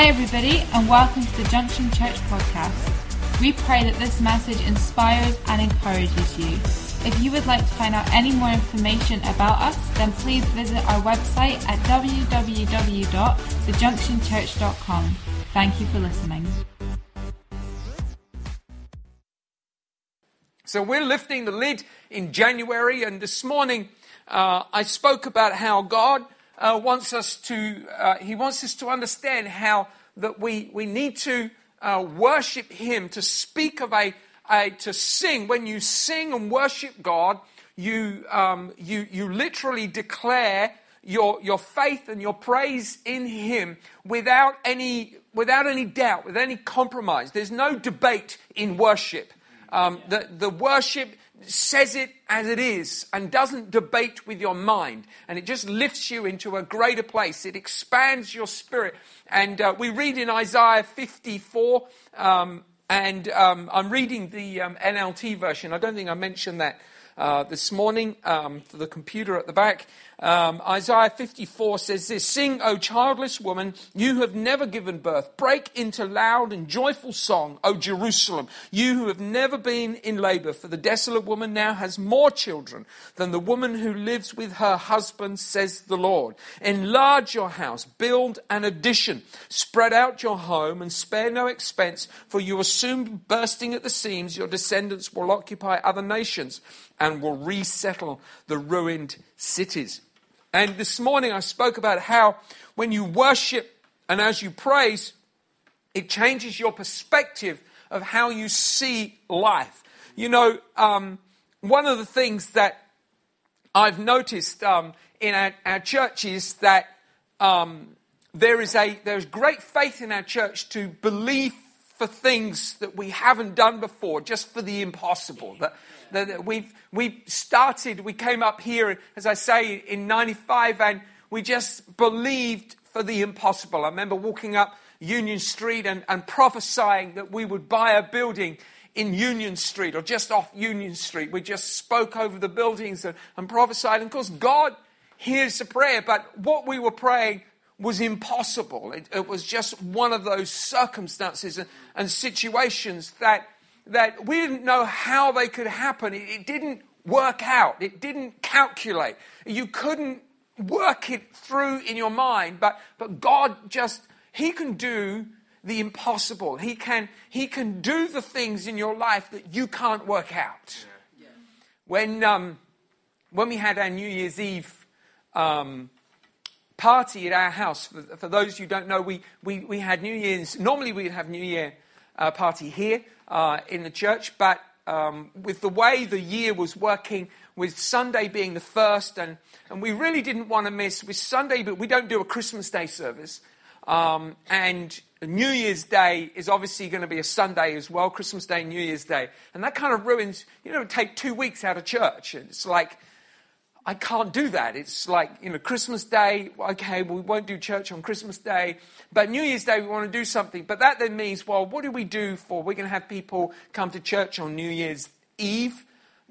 Hi, everybody, and welcome to the Junction Church podcast. We pray that this message inspires and encourages you. If you would like to find out any more information about us, then please visit our website at www.thejunctionchurch.com. Thank you for listening. So, we're lifting the lid in January, and this morning uh, I spoke about how God uh, wants us to, uh, He wants us to understand how that we, we need to uh, worship Him, to speak of a, a, to sing. When you sing and worship God, you, um, you, you literally declare your, your faith and your praise in Him without any, without any doubt, with any compromise. There's no debate in worship. Um, the, the worship says it as it is and doesn't debate with your mind. And it just lifts you into a greater place. It expands your spirit. And uh, we read in Isaiah 54, um, and um, I'm reading the um, NLT version. I don't think I mentioned that uh, this morning um, for the computer at the back. Um, Isaiah 54 says this Sing, O childless woman, you who have never given birth. Break into loud and joyful song, O Jerusalem, you who have never been in labor. For the desolate woman now has more children than the woman who lives with her husband, says the Lord. Enlarge your house, build an addition, spread out your home, and spare no expense, for you are soon bursting at the seams. Your descendants will occupy other nations and will resettle the ruined cities. And this morning I spoke about how when you worship and as you praise, it changes your perspective of how you see life. You know, um, one of the things that I've noticed um, in our, our, church is that um, there is a there's great faith in our church to believe for things that we haven't done before, just for the impossible. That, that we've we started, we came up here, as I say, in 95, and we just believed for the impossible. I remember walking up Union Street and, and prophesying that we would buy a building in Union Street or just off Union Street. We just spoke over the buildings and, and prophesied. And of course, God hears the prayer, but what we were praying was impossible. It, it was just one of those circumstances and, and situations that that we didn't know how they could happen. It, it didn't work out, it didn't calculate. You couldn't work it through in your mind, but, but God just, He can do the impossible. He can, he can do the things in your life that you can't work out. Yeah. When, um, when we had our New Year's Eve um, party at our house, for, for those who don't know, we, we, we had New Year's, normally we'd have New Year uh, party here uh, in the church, but um, with the way the year was working, with Sunday being the first, and, and we really didn't want to miss with Sunday, but we don't do a Christmas Day service. Um, and New Year's Day is obviously going to be a Sunday as well, Christmas Day, New Year's Day. And that kind of ruins, you know, take two weeks out of church. And it's like, I can't do that. It's like, you know, Christmas Day, okay, well, we won't do church on Christmas Day, but New Year's Day we want to do something. But that then means, well, what do we do for? We're going to have people come to church on New Year's Eve,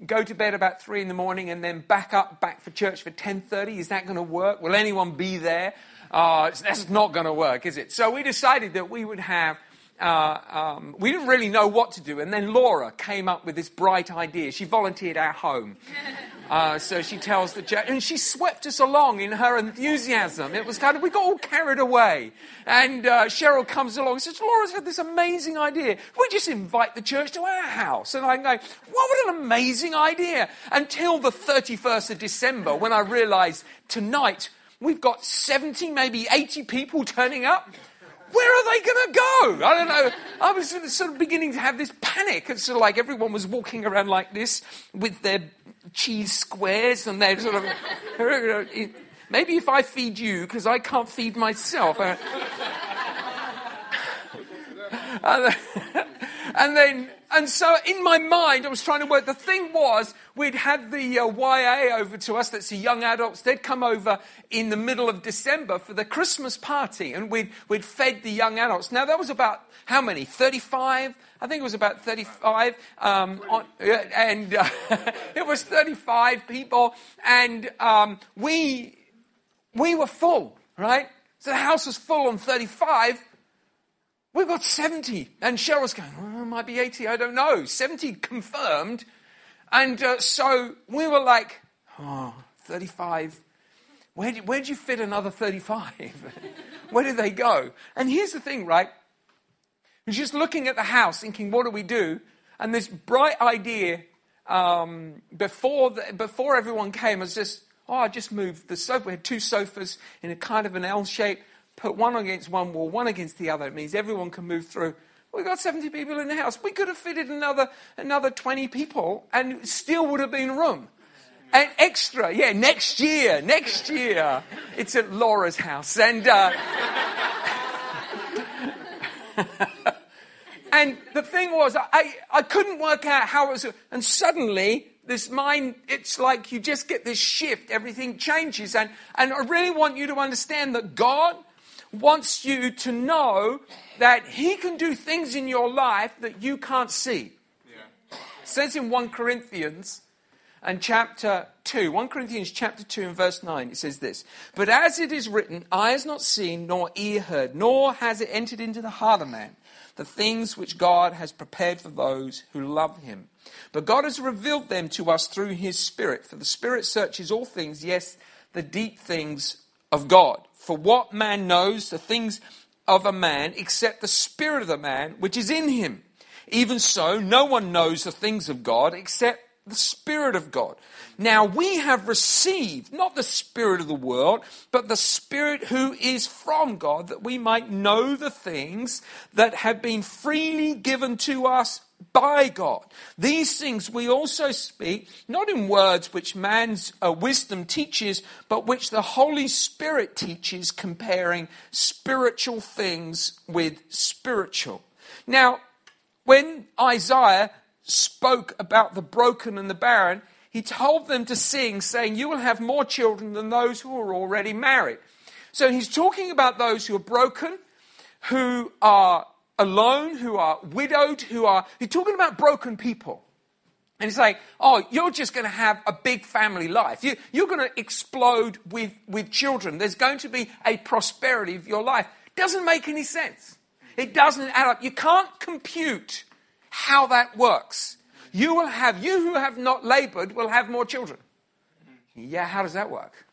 go to bed about three in the morning, and then back up, back for church for 10.30. Is that going to work? Will anyone be there? Uh, that's not going to work, is it? So we decided that we would have uh, um, we didn't really know what to do. And then Laura came up with this bright idea. She volunteered our home. Uh, so she tells the church, and she swept us along in her enthusiasm. It was kind of, we got all carried away. And uh, Cheryl comes along and says, Laura's had this amazing idea. We just invite the church to our house. And I'm going, what an amazing idea. Until the 31st of December, when I realized tonight we've got 70, maybe 80 people turning up where are they going to go? I don't know. I was sort of beginning to have this panic. It's sort of like everyone was walking around like this with their cheese squares and they're sort of. Maybe if I feed you, because I can't feed myself. And then and so in my mind, I was trying to work. The thing was, we'd had the uh, YA over to us, that's the young adults. They'd come over in the middle of December for the Christmas party, and we'd, we'd fed the young adults. Now, that was about how many? 35? I think it was about 35. Um, on, and uh, it was 35 people, and um, we, we were full, right? So the house was full on 35, We've got 70. And Cheryl's going, oh, it might be 80, I don't know. 70 confirmed. And uh, so we were like, oh, 35. Where did, where did you fit another 35? where did they go? And here's the thing, right? We're just looking at the house thinking, what do we do? And this bright idea um, before, the, before everyone came was just, oh, I just moved the sofa. We had two sofas in a kind of an L shape, put one against one wall, one against the other. It means everyone can move through. We've got 70 people in the house. We could have fitted another, another 20 people and still would have been room. And extra, yeah, next year, next year. It's at Laura's house. And, uh, and the thing was, I, I couldn't work out how it was. And suddenly, this mind, it's like you just get this shift, everything changes. And, and I really want you to understand that God wants you to know that He can do things in your life that you can't see. Yeah. It says in 1 Corinthians and chapter 2, 1 Corinthians chapter 2 and verse 9, it says this But as it is written, eye has not seen, nor ear heard, nor has it entered into the heart of man, the things which God has prepared for those who love him. But God has revealed them to us through his Spirit. For the Spirit searches all things, yes, the deep things of God. For what man knows the things of a man except the Spirit of the man which is in him? Even so, no one knows the things of God except the Spirit of God. Now we have received not the Spirit of the world, but the Spirit who is from God, that we might know the things that have been freely given to us by God. These things we also speak, not in words which man's uh, wisdom teaches, but which the Holy Spirit teaches, comparing spiritual things with spiritual. Now, when Isaiah spoke about the broken and the barren, he told them to sing, saying, You will have more children than those who are already married. So he's talking about those who are broken, who are alone, who are widowed, who are. He's talking about broken people. And he's like, oh, you're just going to have a big family life. You, you're going to explode with, with children. There's going to be a prosperity of your life. Doesn't make any sense. It doesn't add up. You can't compute how that works. You will have, you who have not labored will have more children. Yeah, how does that work?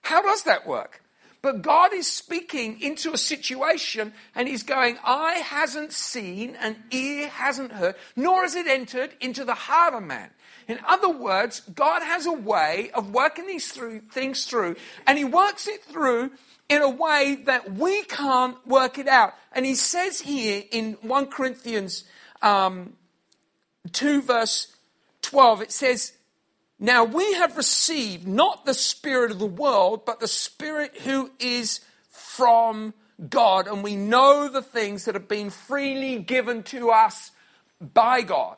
How does that work? But God is speaking into a situation and He's going, Eye hasn't seen and ear hasn't heard, nor has it entered into the heart of man. In other words, God has a way of working these through, things through, and He works it through in a way that we can't work it out. And He says here in 1 Corinthians um, 2, verse 12, it says, Now we have received not the Spirit of the world, but the Spirit who is from God, and we know the things that have been freely given to us by God.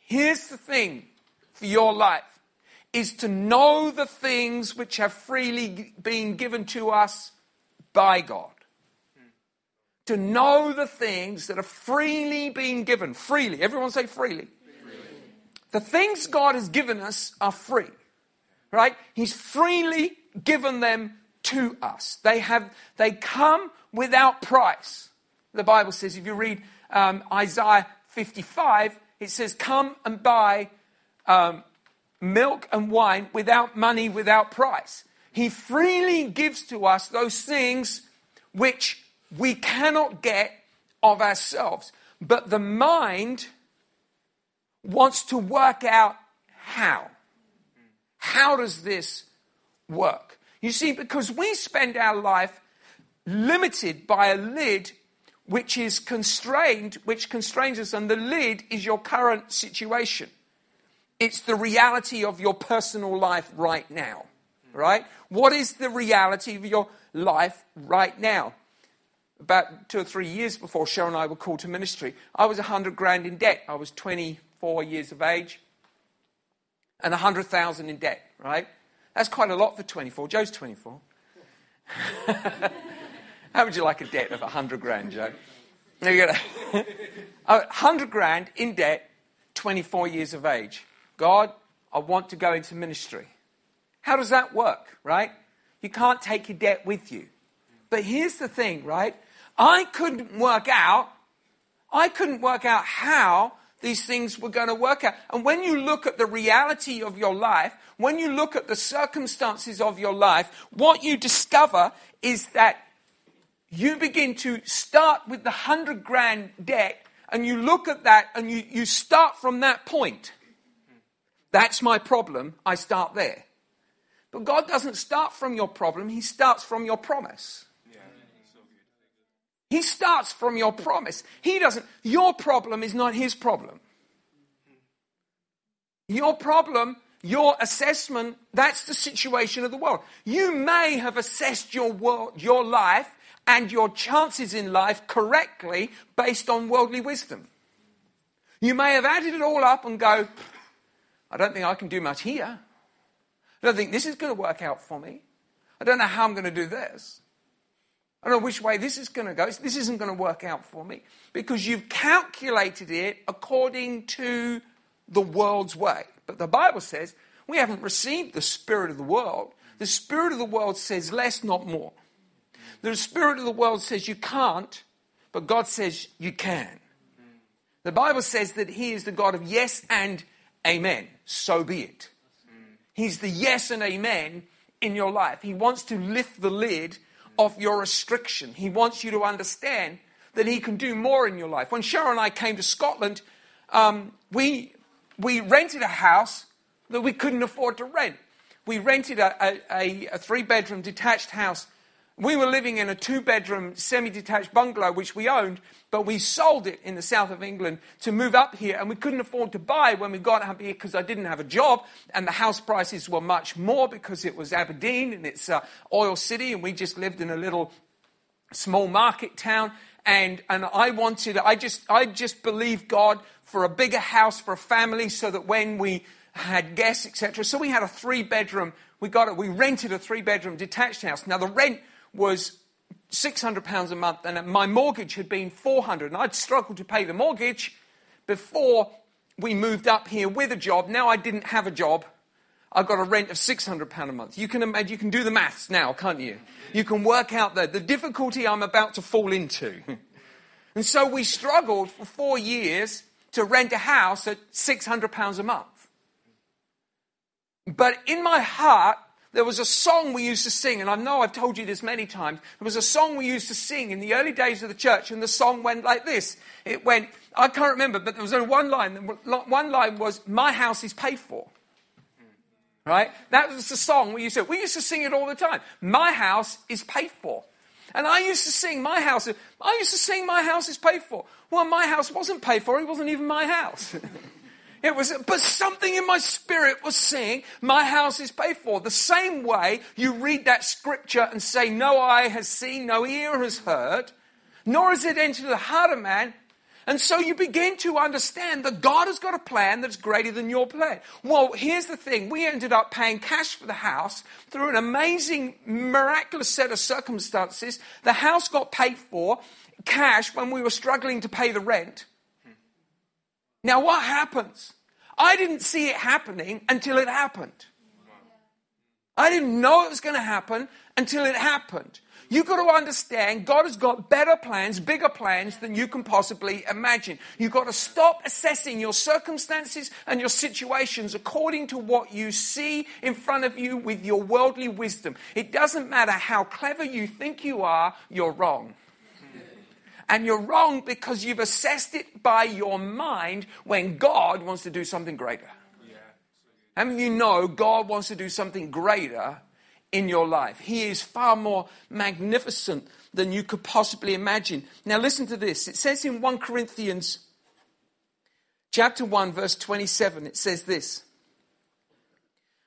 Here's the thing for your life is to know the things which have freely been given to us by God to know the things that are freely being given. Freely. Everyone say freely. The things God has given us are free. Right? He's freely given them to us. They have they come without price. The Bible says, if you read um, Isaiah 55, it says, Come and buy um, milk and wine without money, without price. He freely gives to us those things which we cannot get of ourselves. But the mind wants to work out how. How does this work? You see, because we spend our life limited by a lid which is constrained, which constrains us, and the lid is your current situation. It's the reality of your personal life right now, right? What is the reality of your life right now? about two or three years before Cheryl and I were called to ministry, I was 100 grand in debt. I was 24 years of age and 100,000 in debt, right? That's quite a lot for 24. Joe's 24. How would you like a debt of 100 grand, Joe? There You got 100 grand in debt, 24 years of age. God, I want to go into ministry. How does that work, right? You can't take your debt with you. But here's the thing, right? I couldn't work out, I couldn't work out how these things were going to work out. And when you look at the reality of your life, when you look at the circumstances of your life, what you discover is that you begin to start with the hundred grand debt and you look at that and you, you start from that point. That's my problem. I start there. But God doesn't start from your problem, He starts from your promise. He starts from your promise. He doesn't, your problem is not His problem. Your problem, your assessment, that's the situation of the world. You may have assessed your world, your life, and your chances in life correctly based on worldly wisdom. You may have added it all up and go, I don't think I can do much here. I don't think this is going to work out for me. I don't know how I'm going to do this. I don't know which way this is going to go. This isn't going to work out for me because you've calculated it according to the world's way. But the Bible says we haven't received the spirit of the world. The spirit of the world says less, not more. The spirit of the world says you can't, but God says you can. The Bible says that He is the God of yes and amen. So be it. He's the yes and amen in your life. He wants to lift the lid of your restriction. He wants you to understand that He can do more in your life. When Cheryl and I came to Scotland, um, we, we rented a house that we couldn't afford to rent. We rented a, a, a three bedroom detached house we were living in a two bedroom semi detached bungalow, which we owned, but we sold it in the south of England to move up here, and we couldn't afford to buy when we got up here because I didn't have a job, and the house prices were much more because it was Aberdeen and it's an oil city, and we just lived in a little small market town. And, and I wanted, I just, I just believed God for a bigger house for a family so that when we had guests, etc. So we had a three bedroom, we got it, we rented a three bedroom detached house. Now the rent was £600 a month, and my mortgage had been 400 and I'd struggled to pay the mortgage before we moved up here with a job. Now I didn't have a job. I got a rent of £600 a month. You can imagine, you can do the maths now, can't you? You can work out the, the difficulty I'm about to fall into. and so we struggled for four years to rent a house at £600 a month. But in my heart, there was a song we used to sing, and I know I've told you this many times. There was a song we used to sing in the early days of the church, and the song went like this. It went, I can't remember, but there was only one line. One line was, My house is paid for. Right? That was the song we used to We used to sing it all the time. My house is paid for. And I used to sing my house. I used to sing my house is paid for. Well, my house wasn't paid for. It wasn't even my house. It was, but something in my spirit was saying, my house is paid for. The same way you read that scripture and say, no eye has seen, no ear has heard, nor has it entered the heart of man. And so you begin to understand that God has got a plan that's greater than your plan. Well, here's the thing. We ended up paying cash for the house through an amazing, miraculous set of circumstances. The house got paid for cash when we were struggling to pay the rent. Now, what happens? I didn't see it happening until it happened. I didn't know it was going to happen until it happened. You've got to understand God has got better plans, bigger plans than you can possibly imagine. You've got to stop assessing your circumstances and your situations according to what you see in front of you with your worldly wisdom. It doesn't matter how clever you think you are, you're wrong. And you're wrong because you've assessed it by your mind when God wants to do something greater. Yeah. How many of you know God wants to do something greater in your life? He is far more magnificent than you could possibly imagine. Now, listen to this. It says in 1 Corinthians chapter 1, verse 27, it says this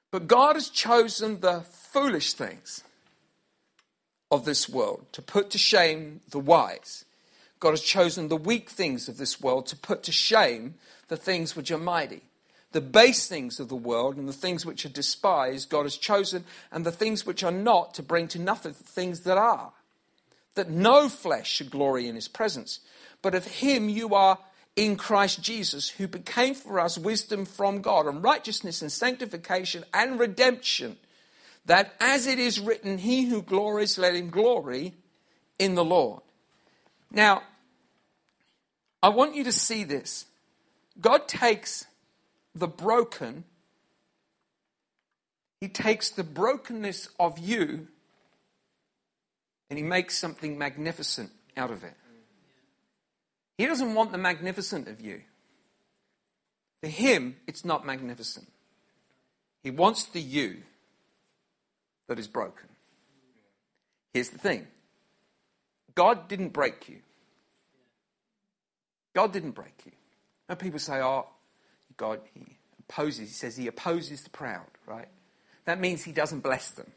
But God has chosen the foolish things of this world to put to shame the wise. God has chosen the weak things of this world to put to shame the things which are mighty. The base things of the world and the things which are despised, God has chosen, and the things which are not to bring to nothing the things that are, that no flesh should glory in his presence. But of him you are in Christ Jesus, who became for us wisdom from God, and righteousness and sanctification and redemption, that as it is written, He who glories, let him glory in the Lord. Now, I want you to see this. God takes the broken, He takes the brokenness of you, and He makes something magnificent out of it. He doesn't want the magnificent of you. For Him, it's not magnificent. He wants the you that is broken. Here's the thing God didn't break you. God didn't break you. And people say, oh, God, he opposes. He says he opposes the proud, right? That means he doesn't bless them.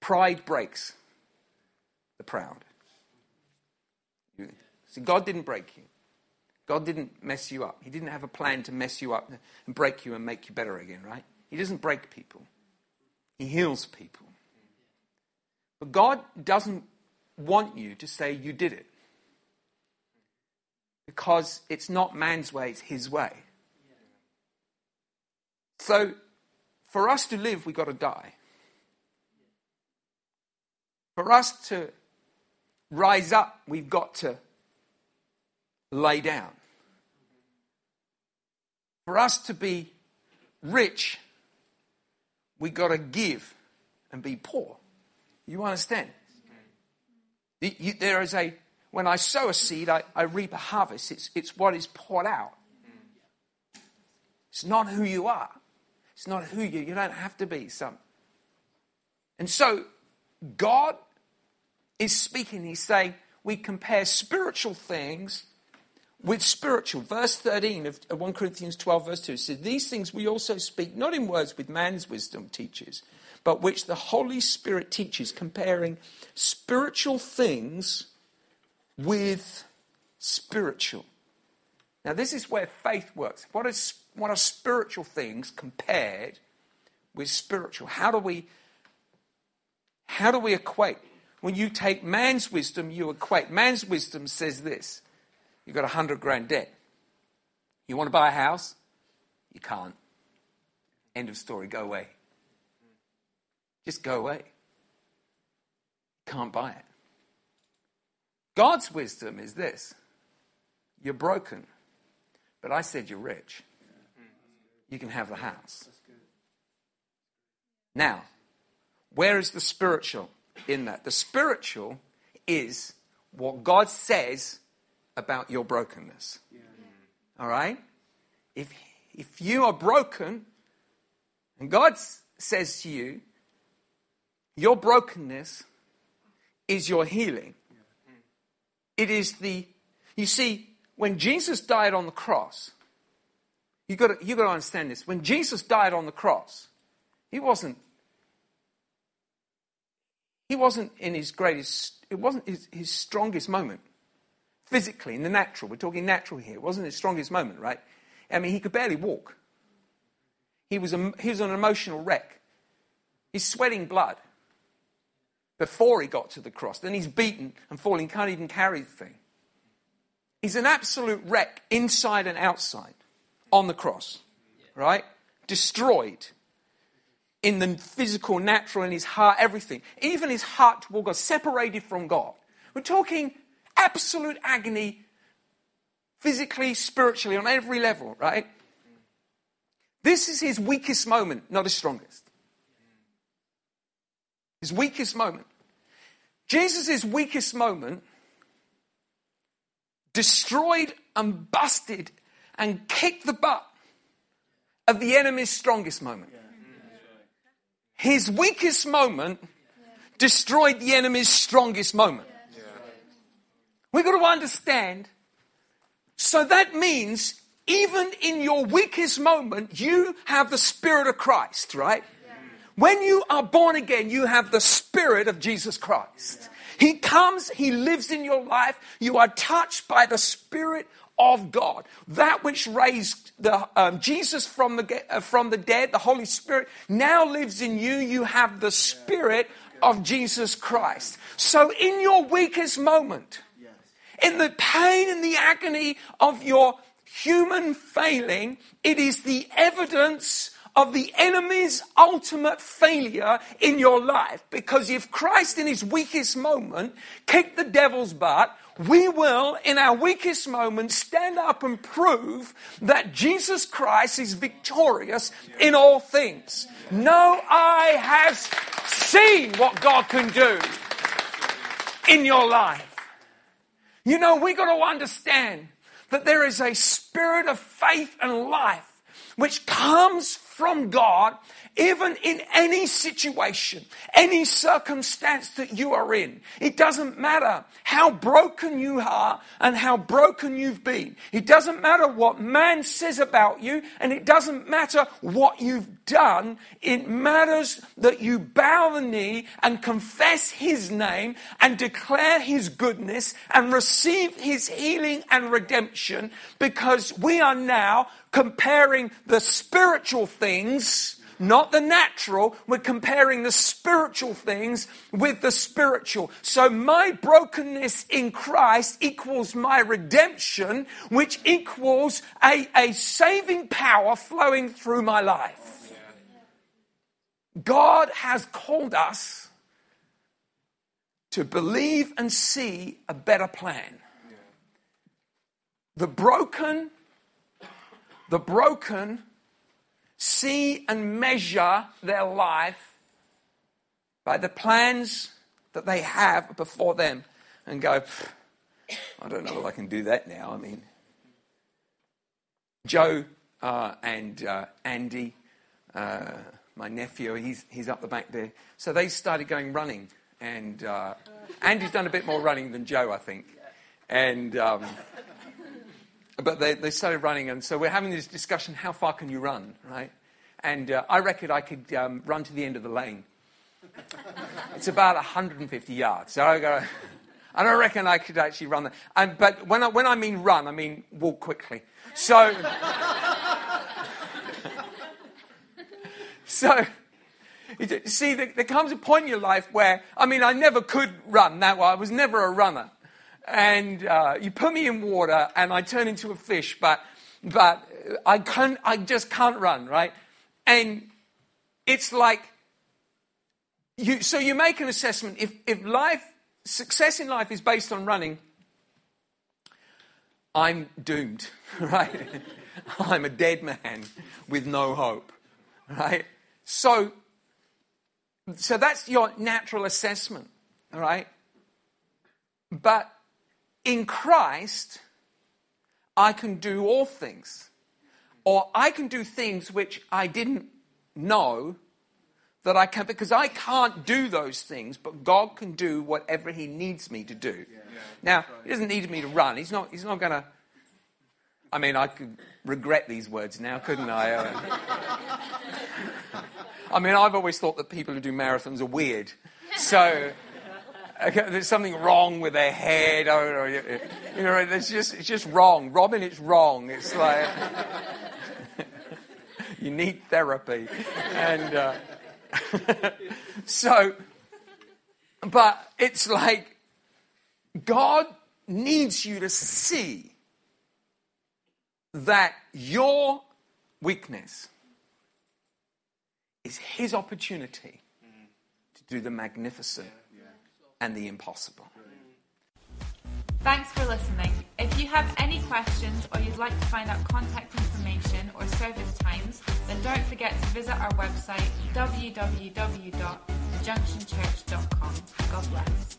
Pride breaks the proud. See, God didn't break you. God didn't mess you up. He didn't have a plan to mess you up and break you and make you better again, right? He doesn't break people, He heals people. But God doesn't want you to say you did it because it's not man's way, it's his way. So, for us to live, we've got to die. For us to rise up, we've got to lay down. For us to be rich, we've got to give and be poor. You understand? There is a when I sow a seed, I, I reap a harvest. It's, it's what is poured out. It's not who you are. It's not who you. You don't have to be some. And so, God is speaking. He's saying we compare spiritual things with spiritual. Verse 13 of 1 Corinthians 12, verse 2 says, These things we also speak, not in words with man's wisdom teaches, but which the Holy Spirit teaches, comparing spiritual things with spiritual. Now, this is where faith works. What, is, what are spiritual things compared with spiritual? How do we, how do we equate? When you take man's wisdom, you equate. Man's wisdom says this you've got a hundred grand debt. You want to buy a house? You can't. End of story. Go away. Just go away. Can't buy it. God's wisdom is this you're broken, but I said you're rich. You can have the house. Now, where is the spiritual in that? The spiritual is what God says about your brokenness. All right? If, if you are broken, and God says to you, your brokenness is your healing. It is the, you see, when Jesus died on the cross, you've got, to, you've got to understand this. When Jesus died on the cross, he wasn't, he wasn't in his greatest, it wasn't his, his strongest moment. Physically, in the natural, we're talking natural here. It wasn't his strongest moment, right? I mean, he could barely walk. He was, a, he was an emotional wreck. He's sweating blood before he got to the cross. Then he's beaten and falling, can't even carry the thing. He's an absolute wreck inside and outside on the cross, right? Destroyed in the physical, natural, in his heart, everything. Even his heart toward God, separated from God. We're talking absolute agony, physically, spiritually, on every level, right? This is his weakest moment, not his strongest. His weakest moment. Jesus' weakest moment destroyed and busted and kicked the butt of the enemy's strongest moment. His weakest moment destroyed the enemy's strongest moment. We've got to understand. So that means even in your weakest moment, you have the Spirit of Christ, right? When you are born again, you have the Spirit of Jesus Christ. He comes, He lives in your life. You are touched by the Spirit of God. That which raised the, um, Jesus from the, uh, from the dead, the Holy Spirit, now lives in you. You have the Spirit of Jesus Christ. So in your weakest moment, in the pain and the agony of your human failing, it is the evidence of the enemy's ultimate failure in your life. Because if Christ in his weakest moment kicked the devil's butt, we will, in our weakest moments, stand up and prove that Jesus Christ is victorious in all things. No eye has seen what God can do in your life. You know, we got to understand that there is a spirit of faith and life which comes from God even in any situation, any circumstance that you are in. It doesn't matter how broken you are and how broken you've been. It doesn't matter what man says about you and it doesn't matter what you've done. It matters that you bow the knee and confess his name and declare his goodness and receive his healing and redemption because we are now comparing the spiritual things not the natural. We're comparing the spiritual things with the spiritual. So my brokenness in Christ equals my redemption, which equals a, a saving power flowing through my life. God has called us to believe and see a better plan. The broken, the broken see and measure their life by the plans that they have before them and go, I don't know if I can do that now. I mean, Joe uh, and uh, Andy, uh, my nephew, he's, he's up the back there. So they started going running. And uh, Andy's done a bit more running than Joe, I think. And um, but they, they started running, and so we're having this discussion how far can you run, right? And uh, I reckon I could um, run to the end of the lane. it's about 150 yards. So I go, I don't reckon I could actually run that. And, but when I, when I mean run, I mean walk quickly. So, so see, there comes a point in your life where, I mean, I never could run that way. I was never a runner and uh, you put me in water and I turn into a fish, but, but I, can't, I just can't run, right? And it's like, you, so you make an assessment. If, if life, success in life is based on running, I'm doomed, right? I'm a dead man with no hope, right? So, so that's your natural assessment, all right? But in Christ, I can do all things. Or I can do things which I didn't know that I can, because I can't do those things, but God can do whatever He needs me to do. Yeah. Yeah. Now, He doesn't need me to run. He's not, he's not going to. I mean, I could regret these words now, couldn't I? Uh, I mean, I've always thought that people who do marathons are weird. So there's something wrong with their head. You know, it's just, it's just wrong. Robin, it's wrong. It's like you need therapy. And uh, so, but it's like God needs you to see that your weakness is His opportunity to do the magnificent and the impossible. Thanks for listening. If you have any questions or you'd like to find out contact information or service times, then don't forget to visit our website www.thejunctionchurch.com. God bless.